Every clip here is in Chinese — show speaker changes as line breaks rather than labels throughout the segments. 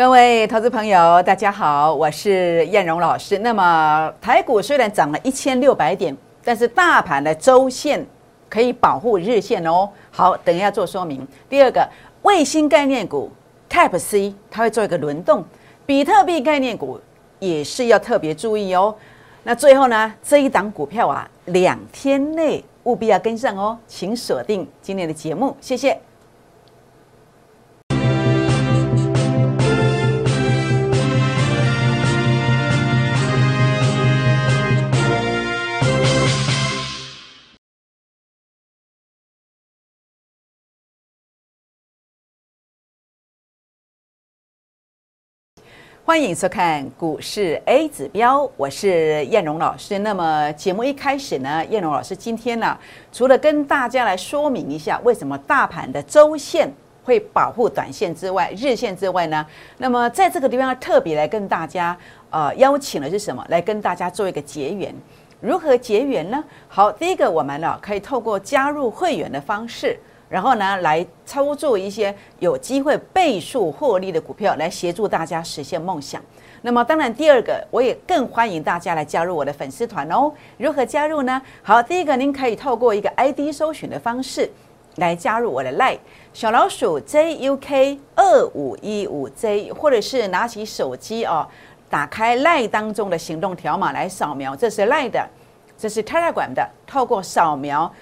各位投资朋友，大家好，我是燕荣老师。那么台股虽然涨了一千六百点，但是大盘的周线可以保护日线哦。好，等一下做说明。第二个，卫星概念股 Type C 它会做一个轮动，比特币概念股也是要特别注意哦。那最后呢，这一档股票啊，两天内务必要跟上哦，请锁定今天的节目，谢谢。欢迎收看股市 A 指标，我是燕荣老师。那么节目一开始呢，燕荣老师今天呢，除了跟大家来说明一下为什么大盘的周线会保护短线之外，日线之外呢，那么在这个地方特别来跟大家呃邀请的是什么？来跟大家做一个结缘。如何结缘呢？好，第一个我们呢可以透过加入会员的方式。然后呢，来操作一些有机会倍数获利的股票，来协助大家实现梦想。那么，当然第二个，我也更欢迎大家来加入我的粉丝团哦。如何加入呢？好，第一个，您可以透过一个 ID 搜寻的方式来加入我的 Line 小老鼠 JUK 二五一五 J，或者是拿起手机哦，打开 Line 当中的行动条码来扫描，这是 Line 的，这是 Telegram 的，透过扫描。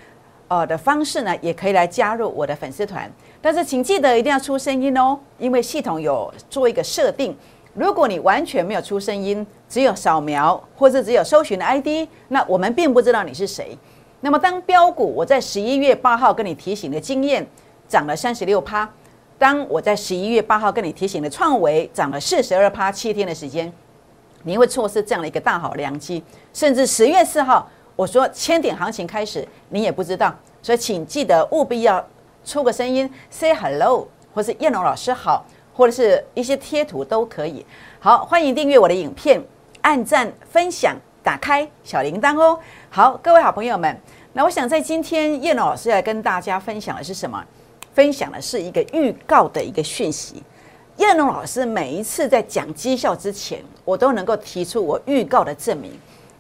呃的方式呢，也可以来加入我的粉丝团，但是请记得一定要出声音哦，因为系统有做一个设定，如果你完全没有出声音，只有扫描或者只有搜寻的 ID，那我们并不知道你是谁。那么当标股我在十一月八号跟你提醒的经验涨了三十六趴，当我在十一月八号跟你提醒的创维涨了四十二趴，七天的时间，你会错失这样的一个大好良机，甚至十月四号。我说千点行情开始，你也不知道，所以请记得务必要出个声音，say hello，或是燕龙老师好，或者是一些贴图都可以。好，欢迎订阅我的影片，按赞、分享、打开小铃铛哦。好，各位好朋友们，那我想在今天燕龙老师要跟大家分享的是什么？分享的是一个预告的一个讯息。燕龙老师每一次在讲绩效之前，我都能够提出我预告的证明。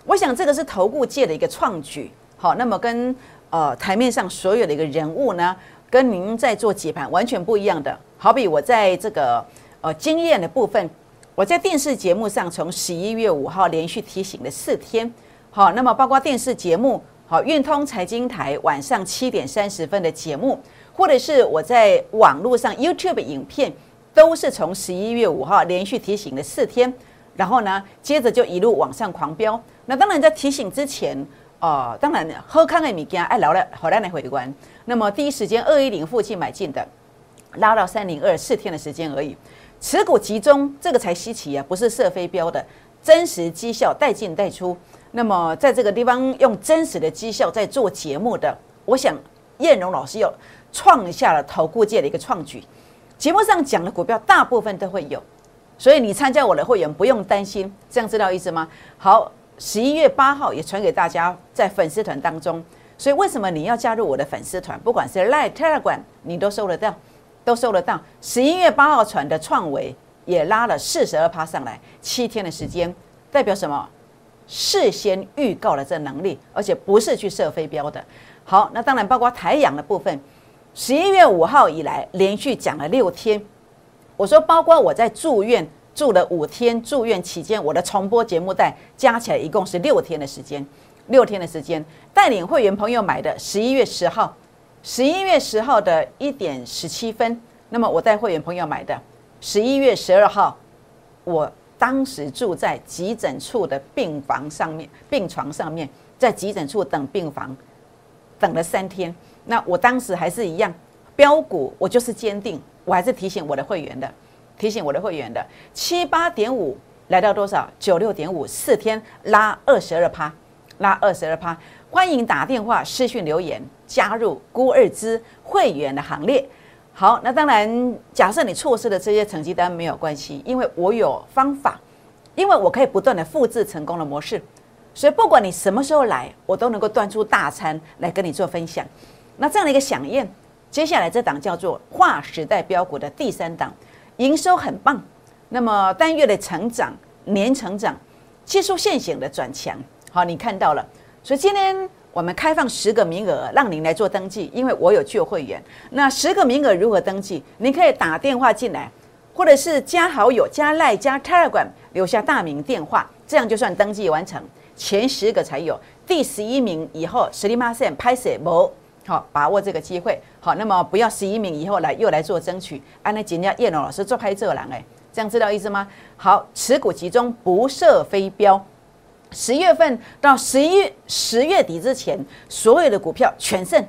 我想这个是投顾界的一个创举，好，那么跟呃台面上所有的一个人物呢，跟您在做解盘完全不一样的。好比我在这个呃经验的部分，我在电视节目上从十一月五号连续提醒了四天，好，那么包括电视节目，好运通财经台晚上七点三十分的节目，或者是我在网络上 YouTube 影片，都是从十一月五号连续提醒了四天，然后呢，接着就一路往上狂飙。那当然，在提醒之前，哦，当然喝康的米加爱聊了好难的回关。那么第一时间二一零附近买进的，拉到三零二四天的时间而已，持股集中，这个才稀奇啊，不是射飞镖的真实绩效带进带出。那么在这个地方用真实的绩效在做节目的，我想燕荣老师又创下了投顾界的一个创举。节目上讲的股票大部分都会有，所以你参加我的会员不用担心，这样知道意思吗？好。十一月八号也传给大家在粉丝团当中，所以为什么你要加入我的粉丝团？不管是 Line、Telegram，你都收得到，都收得到。十一月八号传的创维也拉了四十二趴上来，七天的时间代表什么？事先预告了这能力，而且不是去射飞镖的。好，那当然包括台阳的部分，十一月五号以来连续讲了六天，我说包括我在住院。住了五天，住院期间，我的重播节目带加起来一共是六天的时间，六天的时间带领会员朋友买的十一月十号，十一月十号的一点十七分，那么我带会员朋友买的十一月十二号，我当时住在急诊处的病房上面，病床上面，在急诊处等病房，等了三天，那我当时还是一样标股，我就是坚定，我还是提醒我的会员的。提醒我的会员的七八点五来到多少？九六点五，四天拉二十二趴，拉二十二趴。欢迎打电话、私讯留言加入孤二之会员的行列。好，那当然，假设你错失了这些成绩单没有关系，因为我有方法，因为我可以不断的复制成功的模式，所以不管你什么时候来，我都能够端出大餐来跟你做分享。那这样的一个响应，接下来这档叫做划时代标股的第三档。营收很棒，那么单月的成长、年成长、技术线型的转强，好，你看到了。所以今天我们开放十个名额，让您来做登记，因为我有旧会员。那十个名额如何登记？你可以打电话进来，或者是加好友、加赖、加 Telegram，留下大名电话，这样就算登记完成。前十个才有，第十一名以后十里马线拍摄不？好，把握这个机会。好，那么不要十一名以后来又来做争取。安那人家叶龙老师做拍这栏哎，这样知道意思吗？好，持股集中，不设飞镖。十月份到十一十月底之前，所有的股票全胜。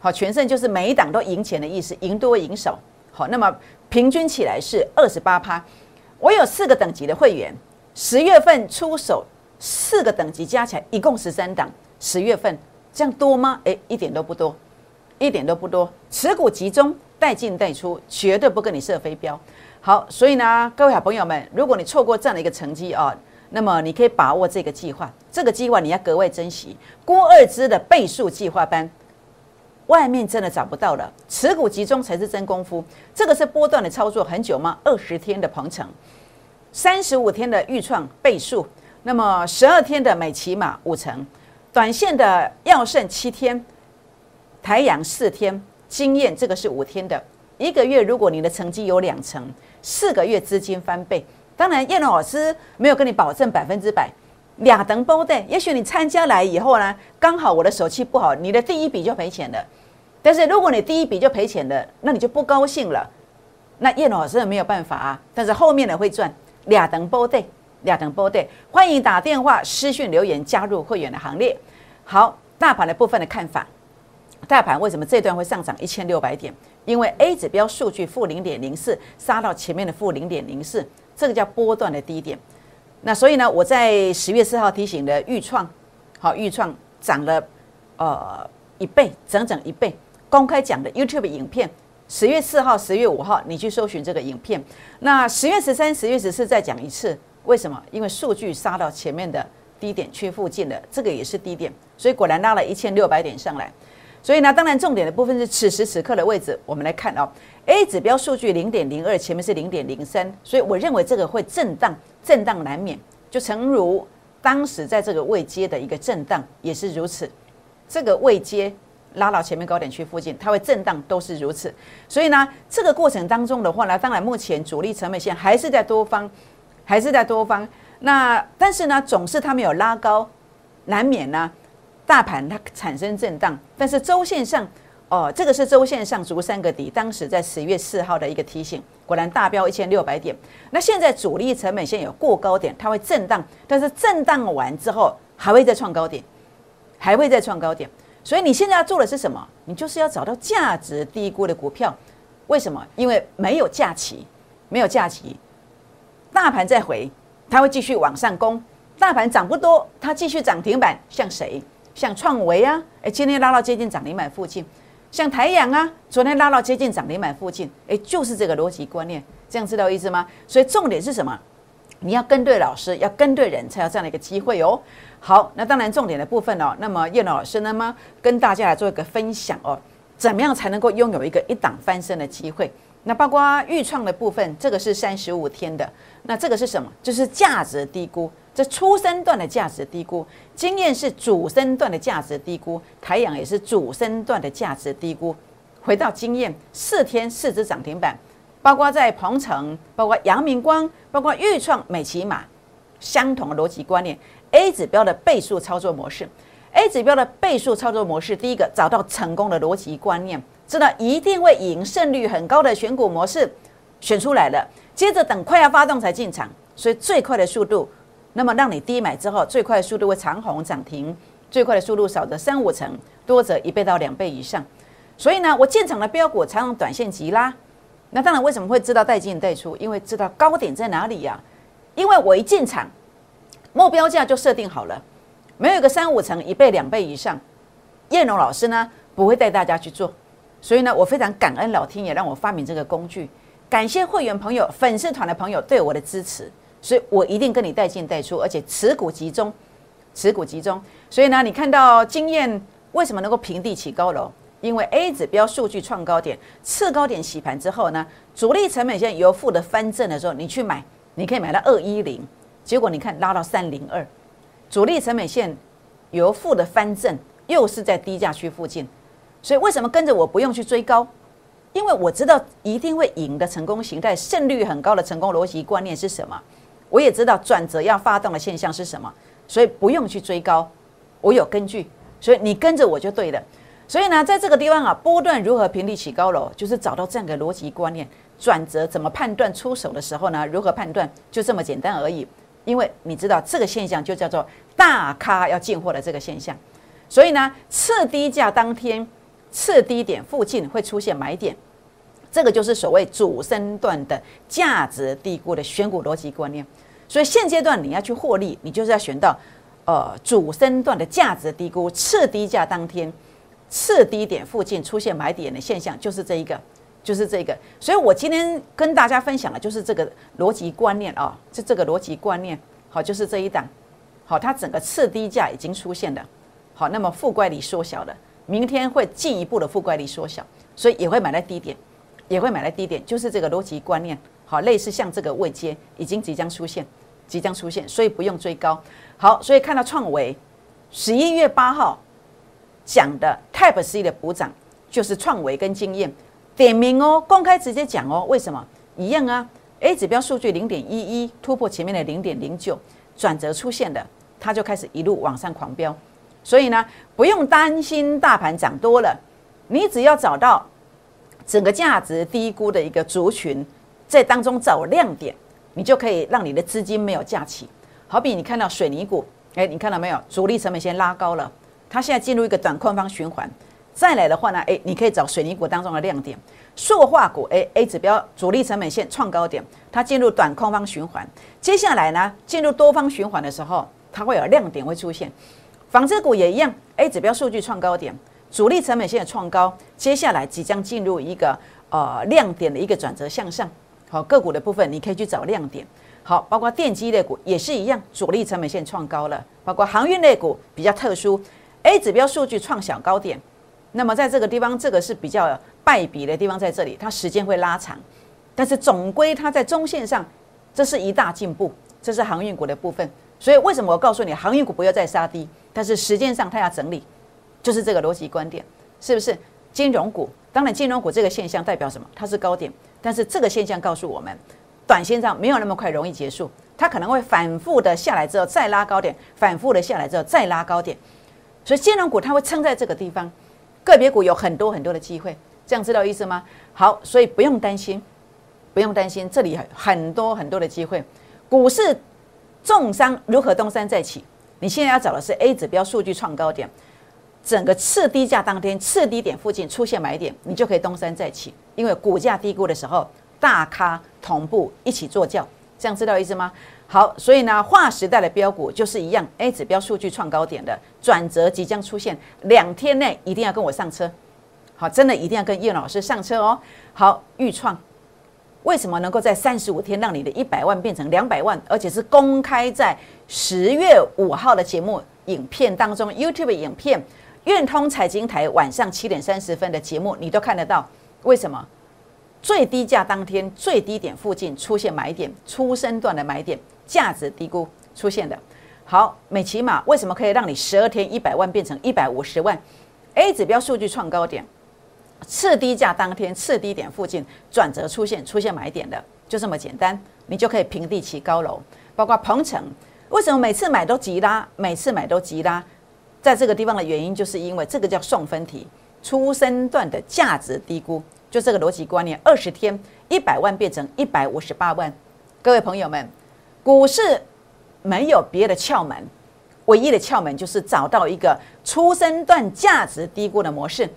好，全胜就是每一档都赢钱的意思，赢多赢少。好，那么平均起来是二十八趴。我有四个等级的会员，十月份出手四个等级加起来一共十三档。十月份。这样多吗？诶，一点都不多，一点都不多。持股集中，带进带出，绝对不跟你设飞镖。好，所以呢，各位好朋友们，如果你错过这样的一个成绩啊，那么你可以把握这个计划。这个计划你要格外珍惜。郭二之的倍数计划班，外面真的找不到了。持股集中才是真功夫。这个是波段的操作，很久吗？二十天的鹏程，三十五天的预创倍数，那么十二天的美骑马五成。短线的要剩七天，台阳四天，经验这个是五天的一个月。如果你的成绩有两成，四个月资金翻倍。当然，叶老师没有跟你保证百分之百，俩等包的。也许你参加来以后呢，刚好我的手气不好，你的第一笔就赔钱了。但是如果你第一笔就赔钱了，那你就不高兴了。那叶老师没有办法啊。但是后面的会赚，俩等包的。亚等波对，欢迎打电话、私讯留言加入会员的行列。好，大盘的部分的看法，大盘为什么这段会上涨一千六百点？因为 A 指标数据负零点零四，杀到前面的负零点零四，这个叫波段的低点。那所以呢，我在十月四号提醒的预创，好，预创涨了呃一倍，整整一倍。公开讲的 YouTube 影片，十月四号、十月五号，你去搜寻这个影片。那十月十三、十月十四再讲一次。为什么？因为数据杀到前面的低点区附近的，这个也是低点，所以果然拉了一千六百点上来。所以呢，当然重点的部分是此时此刻的位置。我们来看哦，A 指标数据零点零二，前面是零点零三，所以我认为这个会震荡，震荡难免。就诚如当时在这个位阶的一个震荡也是如此，这个位阶拉到前面高点区附近，它会震荡都是如此。所以呢，这个过程当中的话呢，当然目前主力成本线还是在多方。还是在多方，那但是呢，总是它没有拉高，难免呢，大盘它产生震荡。但是周线上，哦，这个是周线上足三个底，当时在十月四号的一个提醒，果然大标一千六百点。那现在主力成本线有过高点，它会震荡，但是震荡完之后还会再创高点，还会再创高点。所以你现在要做的是什么？你就是要找到价值低估的股票。为什么？因为没有假期，没有假期。大盘再回，它会继续往上攻。大盘涨不多，它继续涨停板，像谁？像创维啊，哎，今天拉到接近涨停板附近。像台阳啊，昨天拉到接近涨停板附近，哎，就是这个逻辑观念，这样知道意思吗？所以重点是什么？你要跟对老师，要跟对人，才有这样的一个机会哦。好，那当然重点的部分哦，那么叶老师那么？跟大家来做一个分享哦，怎么样才能够拥有一个一档翻身的机会？那包括预创的部分，这个是三十五天的。那这个是什么？就是价值低估，这初生段的价值低估。经验是主升段的价值低估，台阳也是主升段的价值低估。回到经验，四天四只涨停板，包括在鹏程，包括阳明光，包括预创、美骑马，相同的逻辑观念。A 指标的倍数操作模式，A 指标的倍数操作模式，第一个找到成功的逻辑观念。知道一定会赢，胜率很高的选股模式选出来了，接着等快要发动才进场，所以最快的速度，那么让你低买之后，最快的速度会长红涨停，最快的速度少则三五成，多则一倍到两倍以上。所以呢，我进场的标股常用短线急拉，那当然为什么会知道带进带出？因为知道高点在哪里呀？因为我一进场，目标价就设定好了，没有一个三五成、一倍、两倍以上，叶龙老师呢不会带大家去做。所以呢，我非常感恩老天爷让我发明这个工具，感谢会员朋友、粉丝团的朋友对我的支持，所以我一定跟你带进带出，而且持股集中，持股集中。所以呢，你看到经验为什么能够平地起高楼？因为 A 指标数据创高点，次高点洗盘之后呢，主力成本线由负的翻正的时候，你去买，你可以买到二一零，结果你看拉到三零二，主力成本线由负的翻正，又是在低价区附近，所以为什么跟着我不用去追高？因为我知道一定会赢的成功形态，胜率很高的成功逻辑观念是什么？我也知道转折要发动的现象是什么，所以不用去追高，我有根据，所以你跟着我就对了。所以呢，在这个地方啊，波段如何平地起高楼，就是找到这样的逻辑观念，转折怎么判断出手的时候呢？如何判断，就这么简单而已。因为你知道这个现象就叫做大咖要进货的这个现象，所以呢，次低价当天。次低点附近会出现买点，这个就是所谓主升段的价值低估的选股逻辑观念。所以现阶段你要去获利，你就是要选到呃主升段的价值低估，次低价当天次低点附近出现买点的现象，就是这一个，就是这个。所以我今天跟大家分享的就是这个逻辑观念啊，就这个逻辑观念，好，就是这一档，好，它整个次低价已经出现了，好，那么负乖离缩小了。明天会进一步的覆盖率缩小，所以也会买在低点，也会买在低点，就是这个逻辑观念。好，类似像这个位阶已经即将出现，即将出现，所以不用追高。好，所以看到创维十一月八号讲的 Type C 的补涨，就是创维跟经验点名哦，公开直接讲哦。为什么一样啊？A 指标数据零点一一突破前面的零点零九，转折出现的，它就开始一路往上狂飙。所以呢，不用担心大盘涨多了，你只要找到整个价值低估的一个族群，在当中找亮点，你就可以让你的资金没有架起。好比你看到水泥股，哎，你看到没有？主力成本先拉高了，它现在进入一个短空方循环。再来的话呢，哎，你可以找水泥股当中的亮点，塑化股，哎，A 指标主力成本线创高点，它进入短空方循环。接下来呢，进入多方循环的时候，它会有亮点会出现。纺织股也一样，A 指标数据创高点，主力成本线创高，接下来即将进入一个呃亮点的一个转折向上。好，个股的部分你可以去找亮点。好，包括电机类股也是一样，主力成本线创高了，包括航运类股比较特殊，A 指标数据创小高点。那么在这个地方，这个是比较败笔的地方在这里，它时间会拉长，但是总归它在中线上，这是一大进步。这是航运股的部分。所以为什么我告诉你航运股不要再杀低？但是时间上它要整理，就是这个逻辑观点，是不是？金融股当然金融股这个现象代表什么？它是高点，但是这个现象告诉我们，短线上没有那么快容易结束，它可能会反复的下来之后再拉高点，反复的下来之后再拉高点，所以金融股它会撑在这个地方，个别股有很多很多的机会，这样知道意思吗？好，所以不用担心，不用担心，这里很多很多的机会，股市。重伤如何东山再起？你现在要找的是 A 指标数据创高点，整个次低价当天次低点附近出现买点，你就可以东山再起。因为股价低估的时候，大咖同步一起做轿，这样知道意思吗？好，所以呢，划时代的标股就是一样，A 指标数据创高点的转折即将出现，两天内一定要跟我上车。好，真的一定要跟叶老师上车哦。好，预创。为什么能够在三十五天让你的一百万变成两百万，而且是公开在十月五号的节目影片当中，YouTube 影片，运通财经台晚上七点三十分的节目你都看得到？为什么？最低价当天最低点附近出现买点，出生段的买点，价值低估出现的。好，美骑马为什么可以让你十二天一百万变成一百五十万？A 指标数据创高点。次低价当天次低点附近转折出现，出现买点的，就这么简单，你就可以平地起高楼。包括鹏程，为什么每次买都急拉？每次买都急拉，在这个地方的原因，就是因为这个叫送分题，出生段的价值低估，就这个逻辑观念。二十天一百万变成一百五十八万，各位朋友们，股市没有别的窍门，唯一的窍门就是找到一个出生段价值低估的模式。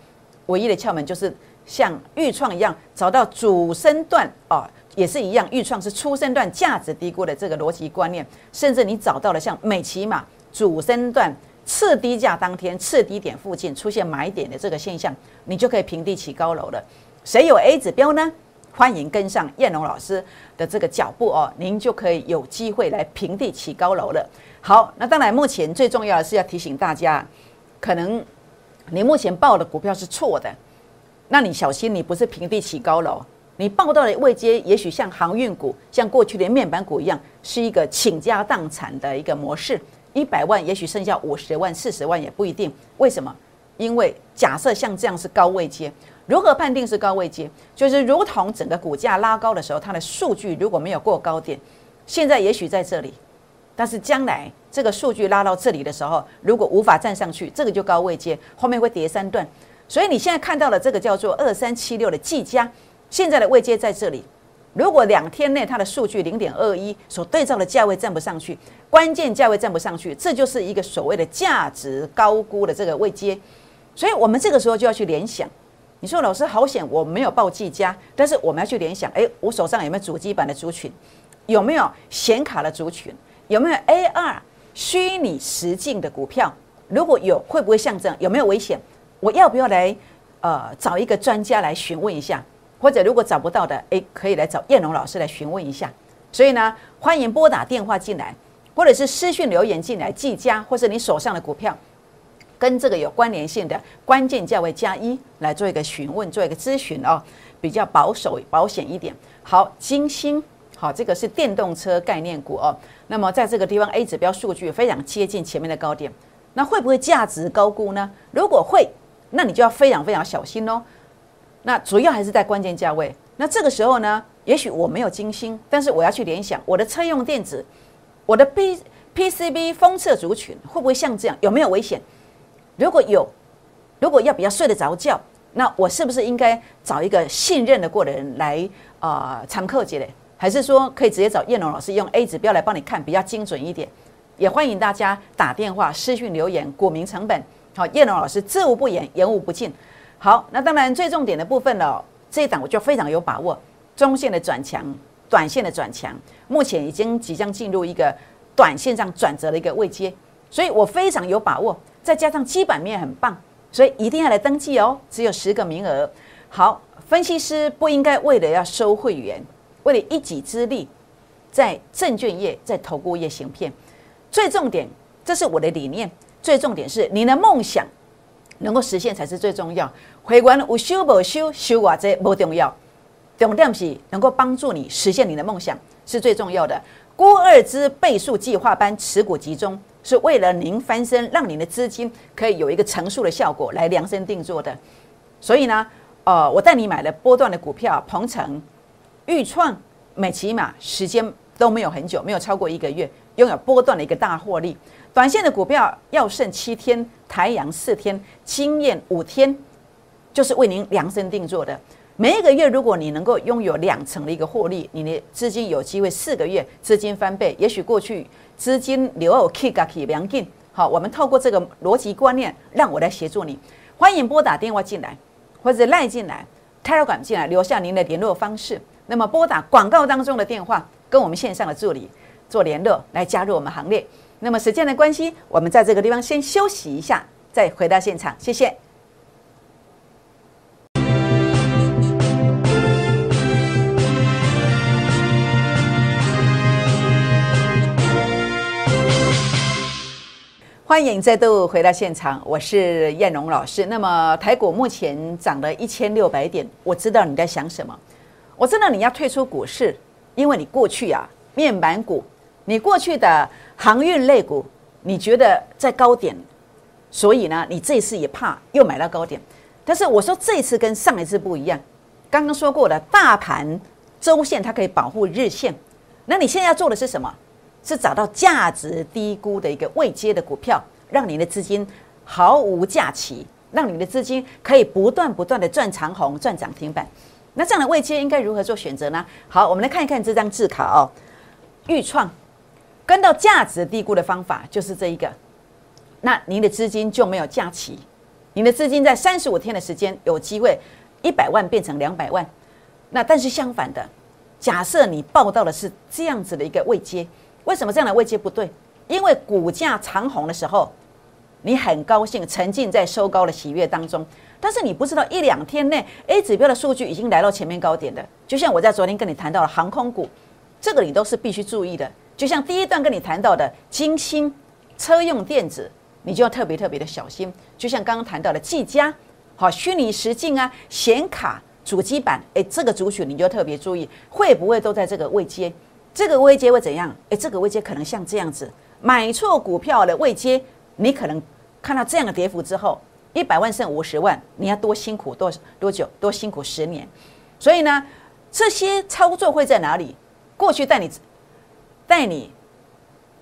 唯一的窍门就是像预创一样，找到主升段哦，也是一样。预创是初升段价值低估的这个逻辑观念，甚至你找到了像美骑马主升段次低价当天次低点附近出现买点的这个现象，你就可以平地起高楼了。谁有 A 指标呢？欢迎跟上燕龙老师的这个脚步哦，您就可以有机会来平地起高楼了。好，那当然目前最重要的是要提醒大家，可能。你目前报的股票是错的，那你小心，你不是平地起高楼，你报到的位阶，也许像航运股、像过去的面板股一样，是一个倾家荡产的一个模式。一百万，也许剩下五十万、四十万也不一定。为什么？因为假设像这样是高位阶，如何判定是高位阶？就是如同整个股价拉高的时候，它的数据如果没有过高点，现在也许在这里，但是将来这个数据拉到这里的时候，如果无法站上去，这个就高位阶，后面会跌三段。所以你现在看到的这个叫做二三七六的技嘉。现在的位阶在这里，如果两天内它的数据零点二一所对照的价位站不上去，关键价位站不上去，这就是一个所谓的价值高估的这个位阶。所以我们这个时候就要去联想，你说老师好险我没有报技嘉，但是我们要去联想，哎，我手上有没有主机板的族群，有没有显卡的族群，有没有 AR 虚拟实境的股票？如果有，会不会像这样？有没有危险？我要不要来呃找一个专家来询问一下？或者如果找不到的，诶，可以来找燕龙老师来询问一下。所以呢，欢迎拨打电话进来，或者是私讯留言进来，计价，或是你手上的股票跟这个有关联性的关键价位加一来做一个询问，做一个咨询哦，比较保守保险一点。好，金星，好，这个是电动车概念股哦。那么在这个地方，A 指标数据非常接近前面的高点，那会不会价值高估呢？如果会，那你就要非常非常小心哦。那主要还是在关键价位。那这个时候呢，也许我没有精心，但是我要去联想我的车用电子，我的 P PCB 封测族群会不会像这样？有没有危险？如果有，如果要比较睡得着觉，那我是不是应该找一个信任的过的人来啊常客节嘞？还是说可以直接找燕龙老师用 A 指标来帮你看比较精准一点？也欢迎大家打电话、私讯留言，股民成本好，燕龙老师知无不言，言无不尽。好，那当然最重点的部分了，这一档我就非常有把握，中线的转强，短线的转强，目前已经即将进入一个短线上转折的一个位阶，所以我非常有把握，再加上基本面很棒，所以一定要来登记哦，只有十个名额。好，分析师不应该为了要收会员，为了一己之力，在证券业、在投顾业行骗，最重点，这是我的理念，最重点是你的梦想。能够实现才是最重要。回关有修不修，修我这不重要，重点是能够帮助你实现你的梦想是最重要的。郭二之倍数计划班持股集中，是为了您翻身，让您的资金可以有一个乘数的效果来量身定做的。所以呢，呃，我带你买了波段的股票，鹏程、豫创、美骑马，时间都没有很久，没有超过一个月，拥有波段的一个大获利。短线的股票要剩七天，台阳四天，经验五天，就是为您量身定做的。每一个月，如果你能够拥有两成的一个获利，你的资金有机会四个月资金翻倍。也许过去资金流入 K 加 K 良进，好，我们透过这个逻辑观念，让我来协助你。欢迎拨打电话进来，或者赖进来，Telegram 进来，留下您的联络方式。那么拨打广告当中的电话，跟我们线上的助理做联络，来加入我们行列。那么时间的关系，我们在这个地方先休息一下，再回到现场。谢谢。欢迎再度回到现场，我是燕荣老师。那么台股目前涨了一千六百点，我知道你在想什么，我知道你要退出股市，因为你过去啊面板股，你过去的。航运类股，你觉得在高点，所以呢，你这次也怕又买到高点。但是我说这次跟上一次不一样，刚刚说过的，大盘周线它可以保护日线。那你现在要做的是什么？是找到价值低估的一个未接的股票，让你的资金毫无假期，让你的资金可以不断不断的赚长红、赚涨停板。那这样的未接应该如何做选择呢？好，我们来看一看这张字卡哦，预创。跟到价值低估的方法就是这一个，那您的资金就没有假期，您的资金在三十五天的时间有机会一百万变成两百万。那但是相反的，假设你报到的是这样子的一个位阶，为什么这样的位阶不对？因为股价长红的时候，你很高兴，沉浸在收高的喜悦当中，但是你不知道一两天内 A 指标的数据已经来到前面高点的，就像我在昨天跟你谈到了航空股，这个你都是必须注意的。就像第一段跟你谈到的金星车用电子，你就要特别特别的小心。就像刚刚谈到的技嘉，好虚拟实境啊、显卡主机板，哎，这个族群你就特别注意，会不会都在这个位阶？这个位阶会怎样？哎，这个位阶可能像这样子，买错股票的位阶，你可能看到这样的跌幅之后，一百万剩五十万，你要多辛苦多多久？多辛苦十年。所以呢，这些操作会在哪里？过去带你带你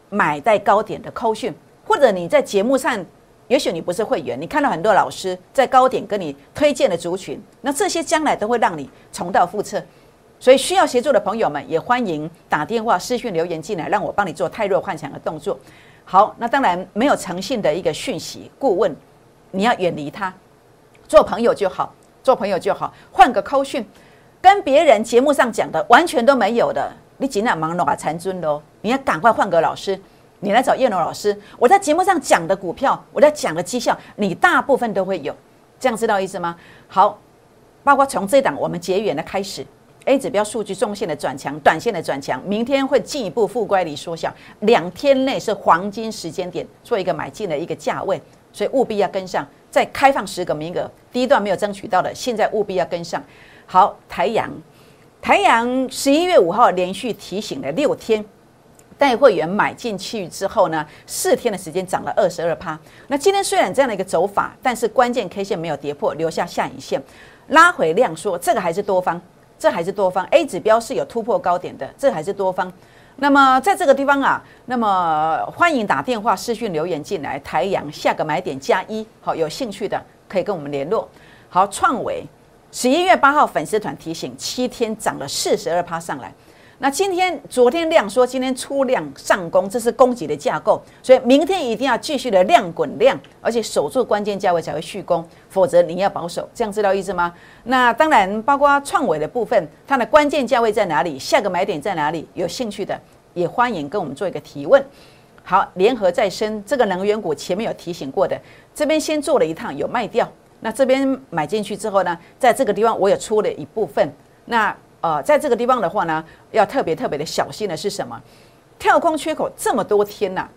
买在高点的扣讯，或者你在节目上。也许你不是会员，你看到很多老师在高点跟你推荐的族群，那这些将来都会让你重蹈覆辙。所以需要协助的朋友们也欢迎打电话、私讯留言进来，让我帮你做太弱幻想的动作。好，那当然没有诚信的一个讯息顾问，你要远离他，做朋友就好，做朋友就好。换个扣讯，跟别人节目上讲的完全都没有的，你尽量忙弄啊残尊喽，你要赶快换个老师。你来找叶龙老师，我在节目上讲的股票，我在讲的绩效，你大部分都会有，这样知道意思吗？好，包括从这档我们结缘的开始，A 指标数据中线的转强，短线的转强，明天会进一步负乖离缩小，两天内是黄金时间点，做一个买进的一个价位，所以务必要跟上。再开放十个名额，第一段没有争取到的，现在务必要跟上。好，台阳，台阳十一月五号连续提醒了六天。带会员买进去之后呢，四天的时间涨了二十二趴。那今天虽然这样的一个走法，但是关键 K 线没有跌破，留下下影线，拉回量缩，这个还是多方，这还是多方。A 指标是有突破高点的，这还是多方。那么在这个地方啊，那么欢迎打电话、私讯留言进来。台阳下个买点加一，好，有兴趣的可以跟我们联络。好，创维十一月八号粉丝团提醒，七天涨了四十二趴上来。那今天、昨天量说今天出量上攻，这是供给的架构，所以明天一定要继续的量滚量，而且守住关键价位才会续攻，否则你要保守，这样知道意思吗？那当然，包括创伟的部分，它的关键价位在哪里？下个买点在哪里？有兴趣的也欢迎跟我们做一个提问。好，联合再生这个能源股前面有提醒过的，这边先做了一趟有卖掉，那这边买进去之后呢，在这个地方我也出了一部分，那。呃，在这个地方的话呢，要特别特别的小心的是什么？跳空缺口这么多天呐，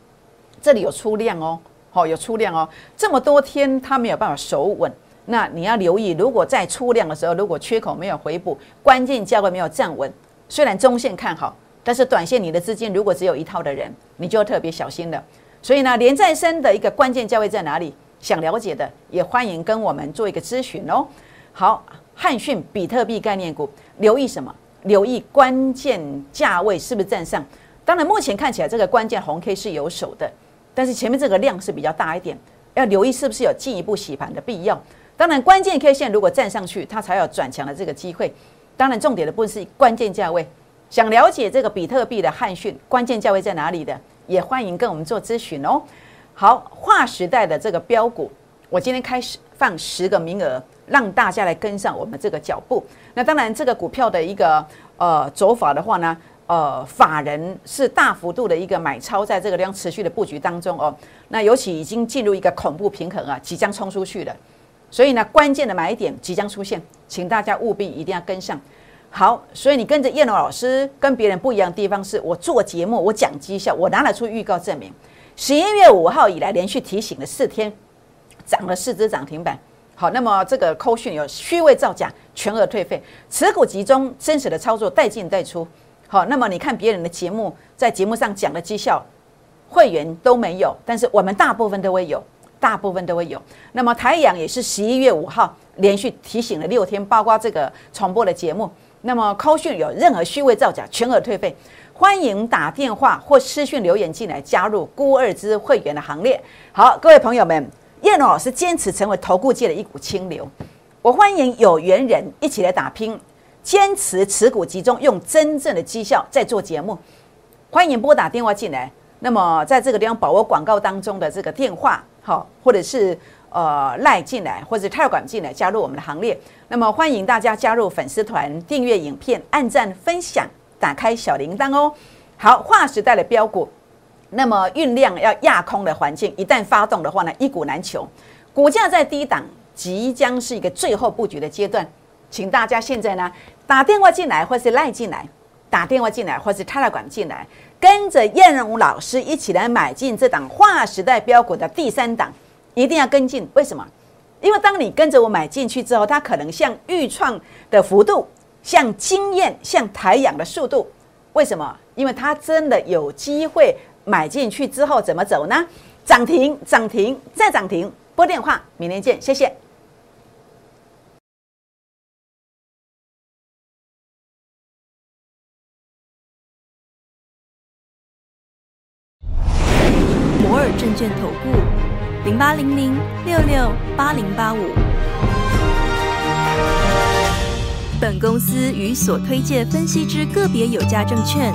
这里有出量哦，好有出量哦，这么多天它没有办法守稳，那你要留意，如果在出量的时候，如果缺口没有回补，关键价位没有站稳，虽然中线看好，但是短线你的资金如果只有一套的人，你就要特别小心了。所以呢，连再生的一个关键价位在哪里？想了解的也欢迎跟我们做一个咨询哦。好。汉讯、比特币概念股，留意什么？留意关键价位是不是站上？当然，目前看起来这个关键红 K 是有手的，但是前面这个量是比较大一点，要留意是不是有进一步洗盘的必要。当然，关键 K 线如果站上去，它才有转强的这个机会。当然，重点的部分是关键价位。想了解这个比特币的汉讯关键价位在哪里的，也欢迎跟我们做咨询哦。好，划时代的这个标股，我今天开始放十个名额。让大家来跟上我们这个脚步。那当然，这个股票的一个呃走法的话呢，呃，法人是大幅度的一个买超，在这个量持续的布局当中哦。那尤其已经进入一个恐怖平衡啊，即将冲出去了。所以呢，关键的买点即将出现，请大家务必一定要跟上。好，所以你跟着叶龙老师跟别人不一样的地方是，我做节目，我讲绩效，我拿得出预告证明。十一月五号以来连续提醒了四天，涨了四只涨停板。好，那么这个扣讯有虚伪造假，全额退费，持股集中，真实的操作带进带出。好，那么你看别人的节目，在节目上讲的绩效，会员都没有，但是我们大部分都会有，大部分都会有。那么台阳也是十一月五号连续提醒了六天，包括这个重播的节目。那么扣讯有任何虚伪造假，全额退费，欢迎打电话或私讯留言进来加入孤二之会员的行列。好，各位朋友们。叶龙老师坚持成为投顾界的一股清流，我欢迎有缘人一起来打拼，坚持持股集中，用真正的绩效在做节目。欢迎拨打电话进来，那么在这个地方把握广告当中的这个电话，好，或者是呃赖进来，或者泰管进来加入我们的行列。那么欢迎大家加入粉丝团，订阅影片，按赞分享，打开小铃铛哦。好，划时代的标股。那么运量要压空的环境，一旦发动的话呢，一股难求。股价在低档，即将是一个最后布局的阶段。请大家现在呢打电话进来，或是赖进来，打电话进来，或是插了管进来，跟着燕荣老师一起来买进这档划时代标股的第三档，一定要跟进。为什么？因为当你跟着我买进去之后，它可能像预创的幅度，像经验，像抬氧的速度。为什么？因为它真的有机会买进去之后怎么走呢？涨停，涨停，再涨停。拨电话，明天见，谢谢。
摩尔证券投顾，零八零零六六八零八五。本公司与所推介分析之个别有价证券